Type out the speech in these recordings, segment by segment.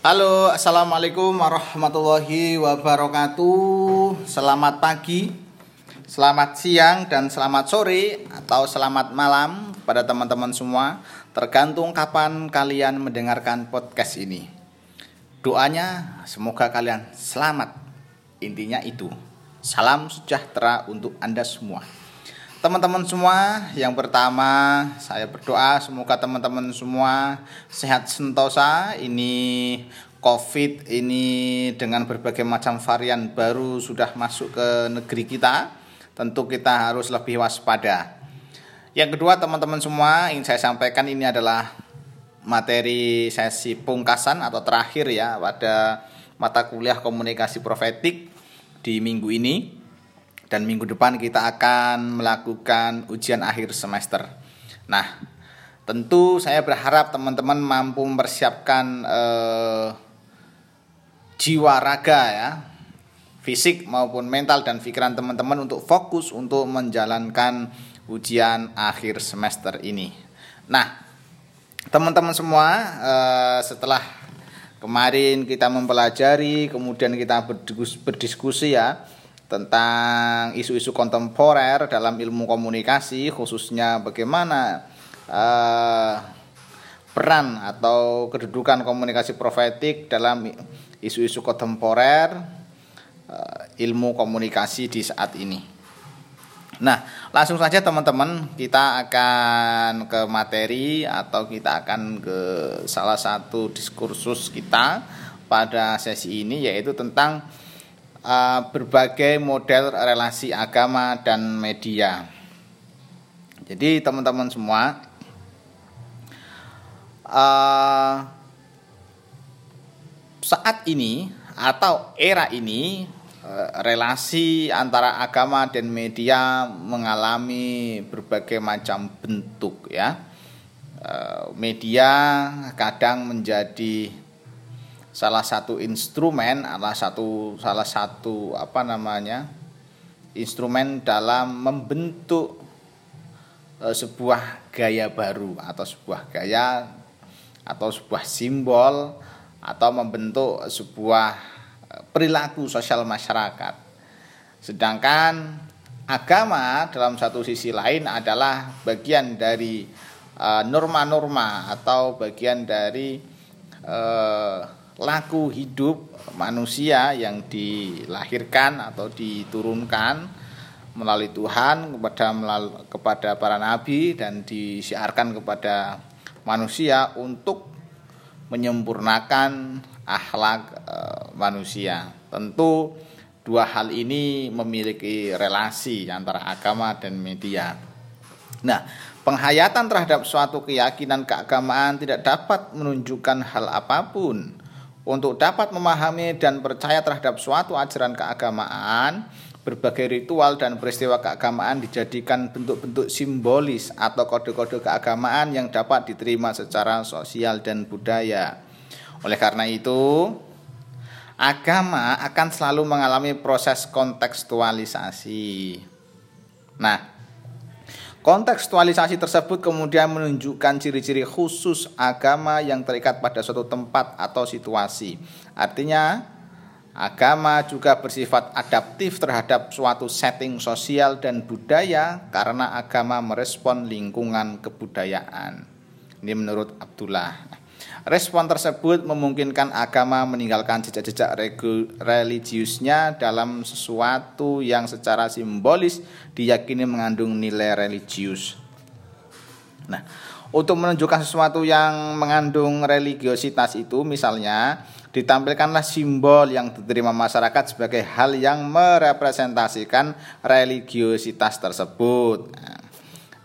Halo, assalamualaikum warahmatullahi wabarakatuh. Selamat pagi, selamat siang, dan selamat sore atau selamat malam pada teman-teman semua. Tergantung kapan kalian mendengarkan podcast ini. Doanya semoga kalian selamat. Intinya itu. Salam sejahtera untuk Anda semua. Teman-teman semua, yang pertama saya berdoa semoga teman-teman semua sehat sentosa. Ini COVID ini dengan berbagai macam varian baru sudah masuk ke negeri kita. Tentu kita harus lebih waspada. Yang kedua, teman-teman semua, ingin saya sampaikan ini adalah materi sesi pungkasan atau terakhir ya pada mata kuliah komunikasi profetik di minggu ini dan minggu depan kita akan melakukan ujian akhir semester. Nah, tentu saya berharap teman-teman mampu mempersiapkan eh, jiwa raga ya, fisik maupun mental dan pikiran teman-teman untuk fokus untuk menjalankan ujian akhir semester ini. Nah, teman-teman semua eh, setelah kemarin kita mempelajari, kemudian kita berdiskusi ya tentang isu-isu kontemporer dalam ilmu komunikasi khususnya bagaimana uh, peran atau kedudukan komunikasi profetik dalam isu-isu kontemporer uh, ilmu komunikasi di saat ini. Nah, langsung saja teman-teman kita akan ke materi atau kita akan ke salah satu diskursus kita pada sesi ini yaitu tentang uh, berbagai model relasi agama dan media. Jadi teman-teman semua uh, saat ini atau era ini uh, relasi antara agama dan media mengalami berbagai macam bentuk ya. media kadang menjadi salah satu instrumen adalah satu salah satu apa namanya instrumen dalam membentuk e, sebuah gaya baru atau sebuah gaya atau sebuah simbol atau membentuk sebuah e, perilaku sosial masyarakat. Sedangkan agama dalam satu sisi lain adalah bagian dari e, norma-norma atau bagian dari laku hidup manusia yang dilahirkan atau diturunkan melalui Tuhan kepada kepada para nabi dan disiarkan kepada manusia untuk menyempurnakan akhlak e, manusia. Tentu dua hal ini memiliki relasi antara agama dan media. Nah, penghayatan terhadap suatu keyakinan keagamaan tidak dapat menunjukkan hal apa pun untuk dapat memahami dan percaya terhadap suatu ajaran keagamaan, berbagai ritual dan peristiwa keagamaan dijadikan bentuk-bentuk simbolis atau kode-kode keagamaan yang dapat diterima secara sosial dan budaya. Oleh karena itu, agama akan selalu mengalami proses kontekstualisasi. Nah, Kontekstualisasi tersebut kemudian menunjukkan ciri-ciri khusus agama yang terikat pada suatu tempat atau situasi. Artinya, agama juga bersifat adaptif terhadap suatu setting sosial dan budaya karena agama merespon lingkungan kebudayaan. Ini menurut Abdullah. Respon tersebut memungkinkan agama meninggalkan jejak-jejak religiusnya dalam sesuatu yang secara simbolis diyakini mengandung nilai religius. Nah, untuk menunjukkan sesuatu yang mengandung religiositas itu misalnya ditampilkanlah simbol yang diterima masyarakat sebagai hal yang merepresentasikan religiositas tersebut. Nah,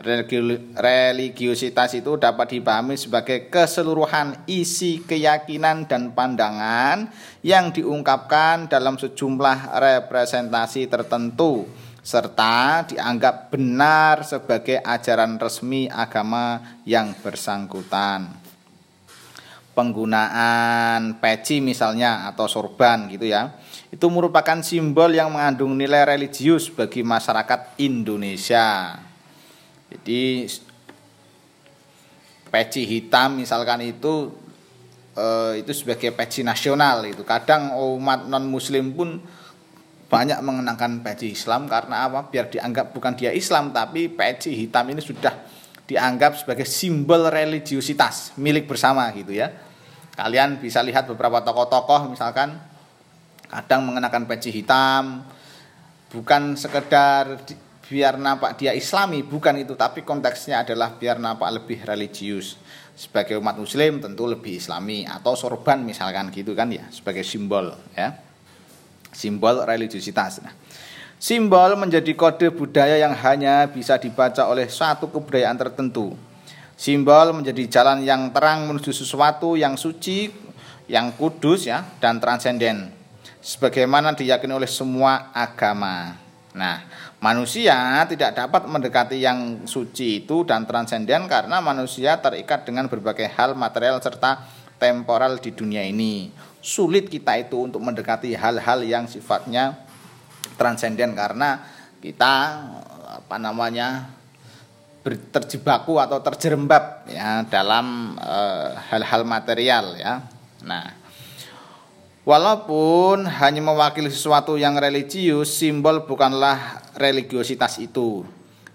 religiositas itu dapat dipahami sebagai keseluruhan isi keyakinan dan pandangan yang diungkapkan dalam sejumlah representasi tertentu serta dianggap benar sebagai ajaran resmi agama yang bersangkutan. Penggunaan peci misalnya atau sorban gitu ya. Itu merupakan simbol yang mengandung nilai religius bagi masyarakat Indonesia. Jadi peci hitam misalkan itu uh, itu sebagai peci nasional itu. Kadang umat non muslim pun banyak mengenakan peci Islam karena apa? Biar dianggap bukan dia Islam tapi peci hitam ini sudah dianggap sebagai simbol religiusitas milik bersama gitu ya. Kalian bisa lihat beberapa tokoh-tokoh misalkan kadang mengenakan peci hitam bukan sekedar biar nampak dia islami bukan itu. Tapi konteksnya adalah biar nampak lebih religius. Sebagai umat muslim tentu lebih islami. Atau sorban misalkan gitu kan ya sebagai simbol ya. Simbol religiusitas. Nah, simbol menjadi kode budaya yang hanya bisa dibaca oleh satu kebudayaan tertentu. Simbol menjadi jalan yang terang menuju sesuatu yang suci yang kudus ya dan transenden. Sebagaimana diyakini oleh semua agama. Nah Manusia tidak dapat mendekati yang suci itu dan transenden karena manusia terikat dengan berbagai hal material serta temporal di dunia ini. Sulit kita itu untuk mendekati hal-hal yang sifatnya transenden karena kita apa namanya terjebaku atau terjerembab ya dalam eh, hal-hal uh, material ya. Nah, Walaupun hanya mewakili sesuatu yang religius, simbol bukanlah religiositas itu.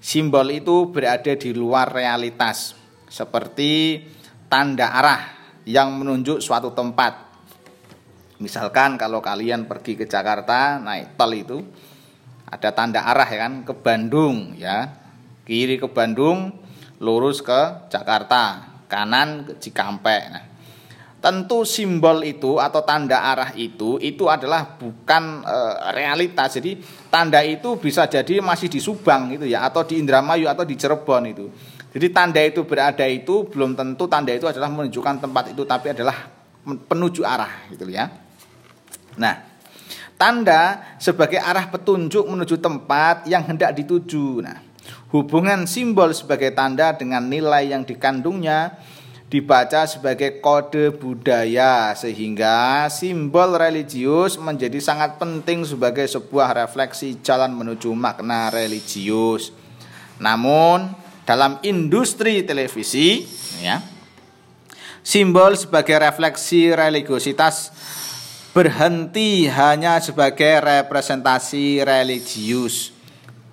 Simbol itu berada di luar realitas, seperti tanda arah yang menunjuk suatu tempat. Misalkan kalau kalian pergi ke Jakarta naik tol itu ada tanda arah ya kan ke Bandung ya. Kiri ke Bandung, lurus ke Jakarta, kanan ke Cikampek. Nah, tentu simbol itu atau tanda arah itu itu adalah bukan e, realitas. Jadi tanda itu bisa jadi masih di Subang gitu ya atau di Indramayu atau di Cirebon itu. Jadi tanda itu berada itu belum tentu tanda itu adalah menunjukkan tempat itu tapi adalah penuju arah gitu ya. Nah, tanda sebagai arah petunjuk menuju tempat yang hendak dituju. Nah, hubungan simbol sebagai tanda dengan nilai yang dikandungnya dibaca sebagai kode budaya sehingga simbol religius menjadi sangat penting sebagai sebuah refleksi jalan menuju makna religius. Namun dalam industri televisi ya simbol sebagai refleksi religiositas berhenti hanya sebagai representasi religius.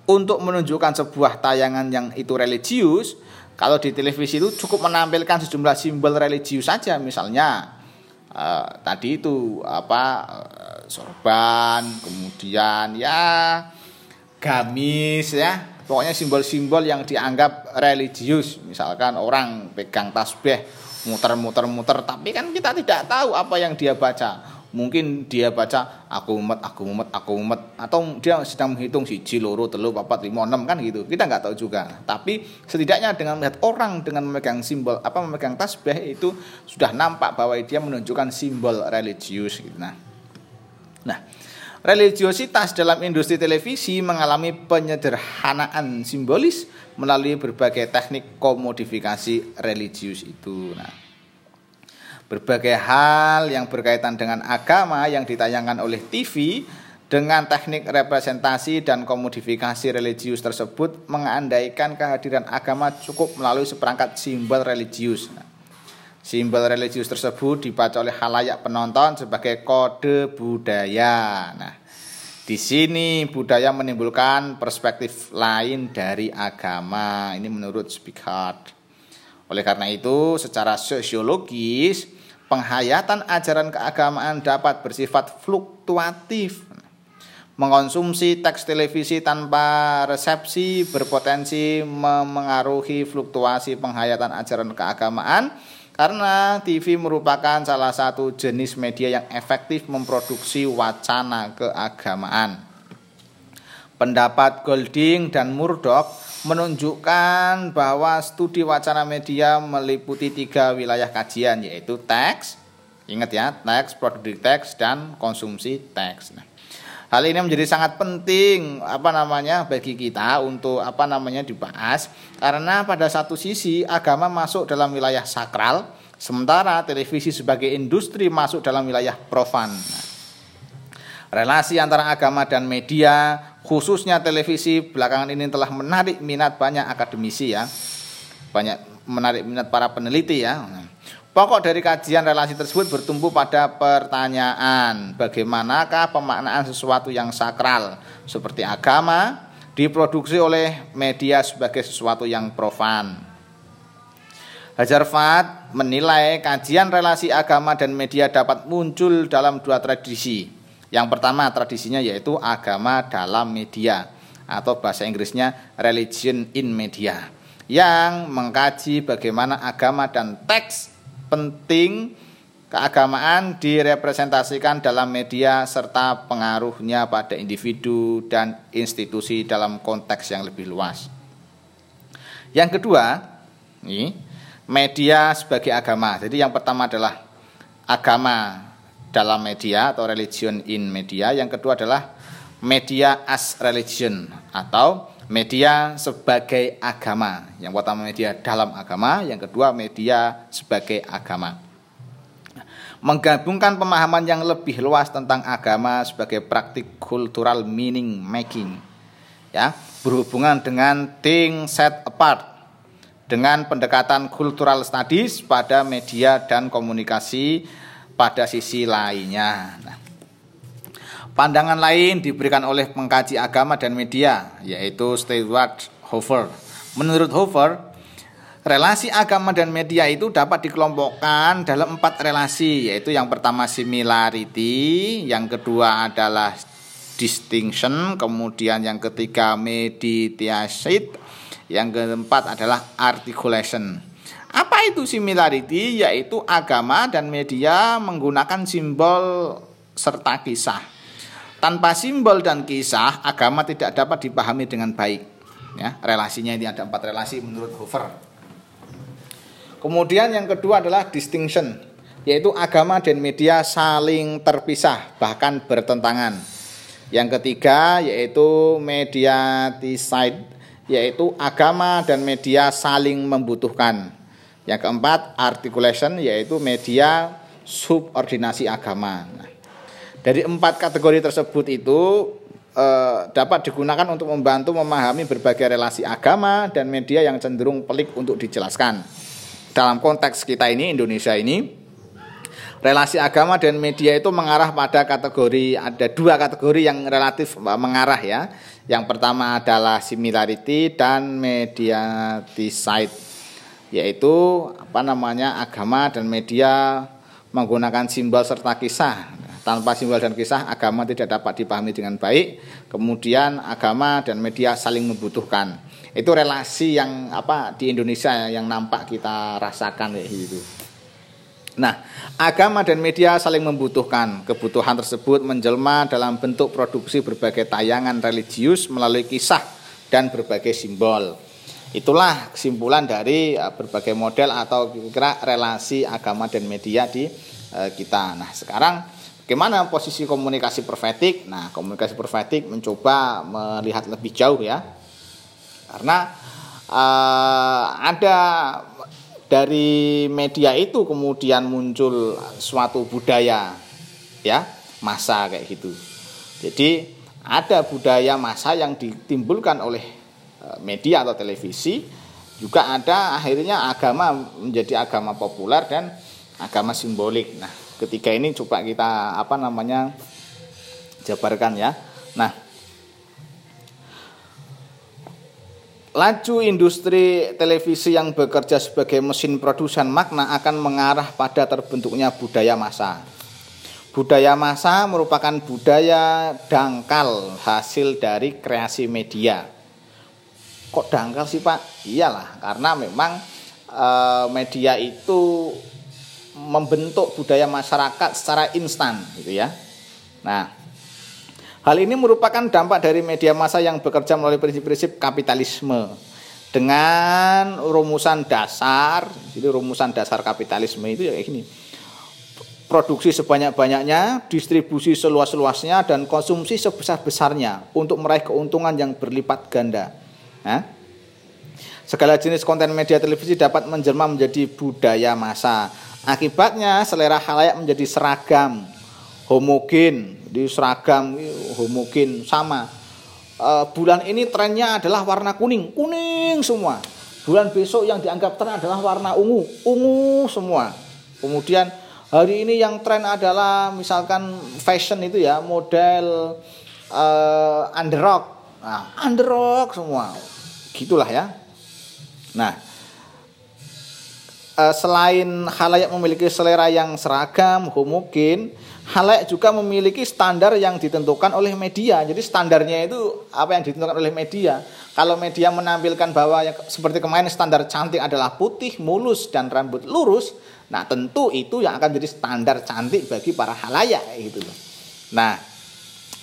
Untuk menunjukkan sebuah tayangan yang itu religius, kalau di televisi itu cukup menampilkan sejumlah simbol religius saja, misalnya uh, tadi itu apa uh, sorban, kemudian ya gamis ya, pokoknya simbol-simbol yang dianggap religius, misalkan orang pegang tasbih muter-muter-muter, tapi kan kita tidak tahu apa yang dia baca mungkin dia baca aku umat aku umat aku umat atau dia sedang menghitung si loro telu papat lima enam kan gitu. Kita nggak tahu juga. Tapi setidaknya dengan melihat orang dengan memegang simbol apa memegang tasbih itu sudah nampak bahwa dia menunjukkan simbol religius gitu. Nah. Nah religiositas dalam industri televisi mengalami penyederhanaan simbolis melalui berbagai teknik komodifikasi religius itu. Nah berbagai hal yang berkaitan dengan agama yang ditayangkan oleh TV dengan teknik representasi dan komodifikasi religius tersebut mengandaikan kehadiran agama cukup melalui seperangkat simbol religius. simbol religius tersebut dibaca oleh halayak penonton sebagai kode budaya. Nah, di sini budaya menimbulkan perspektif lain dari agama. Ini menurut Spicard. Oleh karena itu, secara sosiologis, penghayatan ajaran keagamaan dapat bersifat fluktuatif. Mengonsumsi teks televisi tanpa resepsi berpotensi memengaruhi fluktuasi penghayatan ajaran keagamaan karena TV merupakan salah satu jenis media yang efektif memproduksi wacana keagamaan. Pendapat Golding dan Murdoch menunjukkan bahwa studi wacana media meliputi tiga wilayah kajian yaitu teks, ingat ya, teks, produk teks dan konsumsi teks. Nah, hal ini menjadi sangat penting apa namanya bagi kita untuk apa namanya dibahas karena pada satu sisi agama masuk dalam wilayah sakral sementara televisi sebagai industri masuk dalam wilayah profan. Nah, relasi antara agama dan media khususnya televisi belakangan ini telah menarik minat banyak akademisi ya banyak menarik minat para peneliti ya Pokok dari kajian relasi tersebut bertumbuh pada pertanyaan bagaimanakah pemaknaan sesuatu yang sakral seperti agama diproduksi oleh media sebagai sesuatu yang profan. Hajar Fat menilai kajian relasi agama dan media dapat muncul dalam dua tradisi. Yang pertama tradisinya yaitu agama dalam media atau bahasa Inggrisnya religion in media yang mengkaji bagaimana agama dan teks penting keagamaan direpresentasikan dalam media serta pengaruhnya pada individu dan institusi dalam konteks yang lebih luas. Yang kedua, ini media sebagai agama. Jadi yang pertama adalah agama dalam media atau religion in media, yang kedua adalah media as religion atau media sebagai agama. Yang pertama media dalam agama, yang kedua media sebagai agama. Menggabungkan pemahaman yang lebih luas tentang agama sebagai praktik cultural meaning making. Ya, berhubungan dengan thing set apart dengan pendekatan cultural studies pada media dan komunikasi pada sisi lainnya. Nah, Pandangan lain diberikan oleh pengkaji agama dan media, yaitu Stewart Hofer. Menurut Hofer, relasi agama dan media itu dapat dikelompokkan dalam empat relasi, yaitu yang pertama similarity, yang kedua adalah distinction, kemudian yang ketiga mediation, yang keempat adalah articulation. Apa itu similarity? Yaitu agama dan media menggunakan simbol serta kisah. Tanpa simbol dan kisah, agama tidak dapat dipahami dengan baik. Ya, relasinya ini ada empat relasi menurut Hoover. Kemudian yang kedua adalah distinction, yaitu agama dan media saling terpisah, bahkan bertentangan. Yang ketiga yaitu mediaticide, yaitu agama dan media saling membutuhkan. Yang keempat articulation, yaitu media subordinasi agama. Nah, dari empat kategori tersebut itu eh, dapat digunakan untuk membantu memahami berbagai relasi agama dan media yang cenderung pelik untuk dijelaskan. Dalam konteks kita ini Indonesia ini relasi agama dan media itu mengarah pada kategori ada dua kategori yang relatif mengarah ya. Yang pertama adalah similarity dan mediaticide yaitu apa namanya agama dan media menggunakan simbol serta kisah tanpa simbol dan kisah agama tidak dapat dipahami dengan baik. Kemudian agama dan media saling membutuhkan. Itu relasi yang apa di Indonesia yang nampak kita rasakan ya gitu. Nah, agama dan media saling membutuhkan. Kebutuhan tersebut menjelma dalam bentuk produksi berbagai tayangan religius melalui kisah dan berbagai simbol. Itulah kesimpulan dari uh, berbagai model atau kira relasi agama dan media di uh, kita. Nah, sekarang Bagaimana posisi komunikasi profetik? Nah, komunikasi profetik mencoba melihat lebih jauh ya. Karena uh, ada dari media itu kemudian muncul suatu budaya ya, masa kayak gitu. Jadi ada budaya masa yang ditimbulkan oleh eh, media atau televisi juga ada akhirnya agama menjadi agama populer dan agama simbolik. Nah, ketika ini coba kita apa namanya jabarkan ya. Nah, laju industri televisi yang bekerja sebagai mesin produsen makna akan mengarah pada terbentuknya budaya massa. Budaya massa merupakan budaya dangkal hasil dari kreasi media. Kok dangkal sih Pak? Iyalah, karena memang e, media itu membentuk budaya masyarakat secara instan gitu ya. Nah, hal ini merupakan dampak dari media massa yang bekerja melalui prinsip-prinsip kapitalisme dengan rumusan dasar, jadi rumusan dasar kapitalisme itu ya kayak gini. Produksi sebanyak-banyaknya, distribusi seluas-luasnya dan konsumsi sebesar-besarnya untuk meraih keuntungan yang berlipat ganda. Segala jenis konten media televisi dapat menjelma menjadi budaya massa Akibatnya selera halayak menjadi seragam, homogen, di seragam homogen sama. E, bulan ini trennya adalah warna kuning, kuning semua. Bulan besok yang dianggap tren adalah warna ungu, ungu semua. Kemudian hari ini yang tren adalah misalkan fashion itu ya model uh, underrock. Nah, underrock semua. Gitulah ya. Nah, uh, selain halayak memiliki selera yang seragam, homogen, halayak juga memiliki standar yang ditentukan oleh media. Jadi standarnya itu apa yang ditentukan oleh media. Kalau media menampilkan bahwa yang, seperti kemarin standar cantik adalah putih, mulus dan rambut lurus, nah tentu itu yang akan jadi standar cantik bagi para halayak gitu. Nah,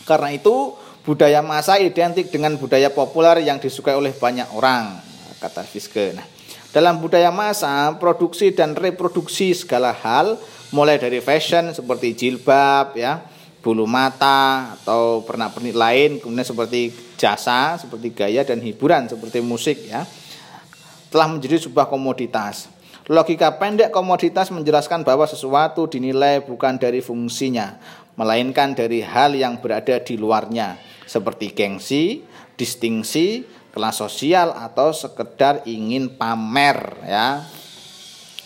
karena itu budaya masa identik dengan budaya populer yang disukai oleh banyak orang, kata Fiske. Nah, dalam budaya masa, produksi dan reproduksi segala hal mulai dari fashion seperti jilbab ya, bulu mata atau pernak-pernik lain, kemudian seperti jasa, seperti gaya dan hiburan seperti musik ya, telah menjadi sebuah komoditas. Logika pendek komoditas menjelaskan bahwa sesuatu dinilai bukan dari fungsinya, melainkan dari hal yang berada di luarnya, seperti gengsi, distingsi, kelas sosial atau sekedar ingin pamer ya.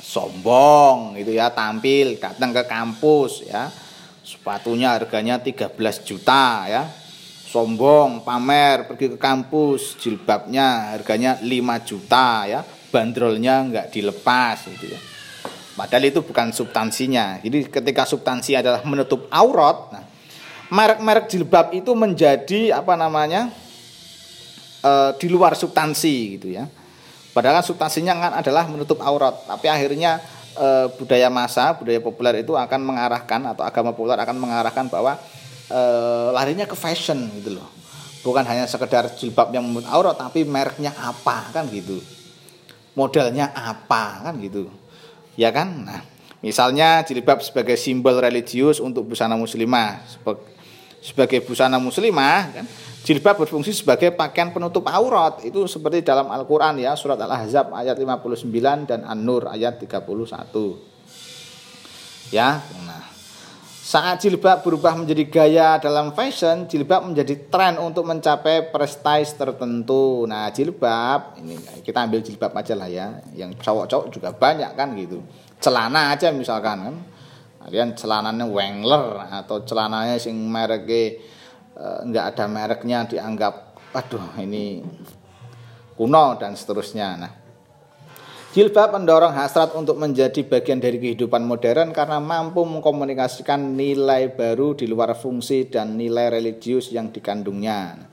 Sombong gitu ya, tampil datang ke kampus ya. Sepatunya harganya 13 juta ya. Sombong pamer pergi ke kampus jilbabnya harganya 5 juta ya. Bandrolnya nggak dilepas gitu ya. Padahal itu bukan substansinya jadi ketika substansi adalah menutup aurat nah, merek-merek jilbab itu menjadi apa namanya e, di luar substansi gitu ya padahal kan substansinya kan adalah menutup aurat tapi akhirnya e, budaya masa, budaya populer itu akan mengarahkan atau agama populer akan mengarahkan bahwa e, larinya ke fashion gitu loh. Bukan hanya sekedar jilbab yang menutup aurat tapi mereknya apa kan gitu. Modelnya apa kan gitu. Ya kan? Nah, misalnya jilbab sebagai simbol religius untuk busana muslimah sebagai busana muslimah kan Jilbab berfungsi sebagai pakaian penutup aurat. Itu seperti dalam Al-Qur'an ya, surat Al-Ahzab ayat 59 dan An-Nur ayat 31. Ya, nah. Saat jilbab berubah menjadi gaya dalam fashion, jilbab menjadi tren untuk mencapai prestis tertentu. Nah, jilbab ini kita ambil jilbab aja lah ya. Yang cowok-cowok juga banyak kan gitu. Celana aja misalkan kan. Kalian celananya Wrangler atau celananya sing mereknya Eh, nggak ada mereknya dianggap waduh ini kuno dan seterusnya. Nah, jilbab mendorong hasrat untuk menjadi bagian dari kehidupan modern karena mampu mengkomunikasikan nilai baru di luar fungsi dan nilai religius yang dikandungnya.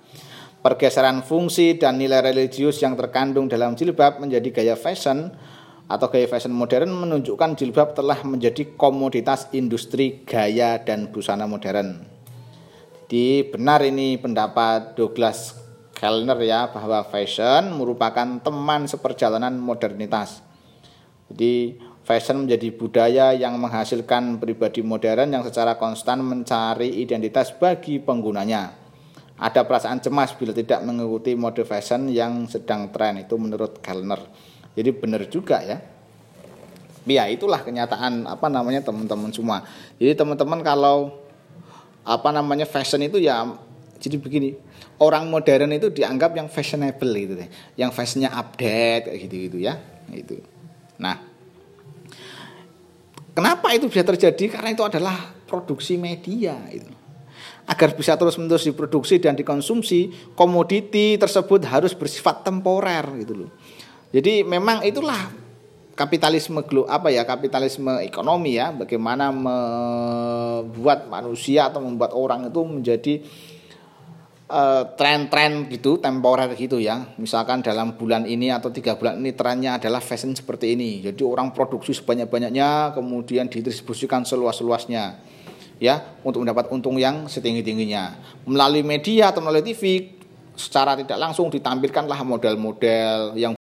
Pergeseran fungsi dan nilai religius yang terkandung dalam jilbab menjadi gaya fashion atau gaya fashion modern menunjukkan jilbab telah menjadi komoditas industri gaya dan busana modern. Jadi benar ini pendapat Douglas Kellner ya bahwa fashion merupakan teman seperjalanan modernitas. Jadi fashion menjadi budaya yang menghasilkan pribadi modern yang secara konstan mencari identitas bagi penggunanya. Ada perasaan cemas bila tidak mengikuti mode fashion yang sedang tren itu menurut Kellner. Jadi benar juga ya. Ya itulah kenyataan apa namanya teman-teman semua. Jadi teman-teman kalau apa namanya fashion itu ya jadi begini. Orang modern itu dianggap yang fashionable gitu deh. Yang fashionnya update kayak gitu gitu ya itu. Nah kenapa itu bisa terjadi? Karena itu adalah produksi media itu agar bisa terus menerus diproduksi dan dikonsumsi komoditi tersebut harus bersifat temporer gitu loh jadi memang itulah kapitalisme apa ya kapitalisme ekonomi ya bagaimana membuat manusia atau membuat orang itu menjadi uh, tren-tren gitu temporer gitu ya. Misalkan dalam bulan ini atau tiga bulan ini trennya adalah fashion seperti ini. Jadi orang produksi sebanyak-banyaknya kemudian didistribusikan seluas-luasnya ya untuk mendapat untung yang setinggi-tingginya. Melalui media atau melalui TV secara tidak langsung ditampilkanlah model-model yang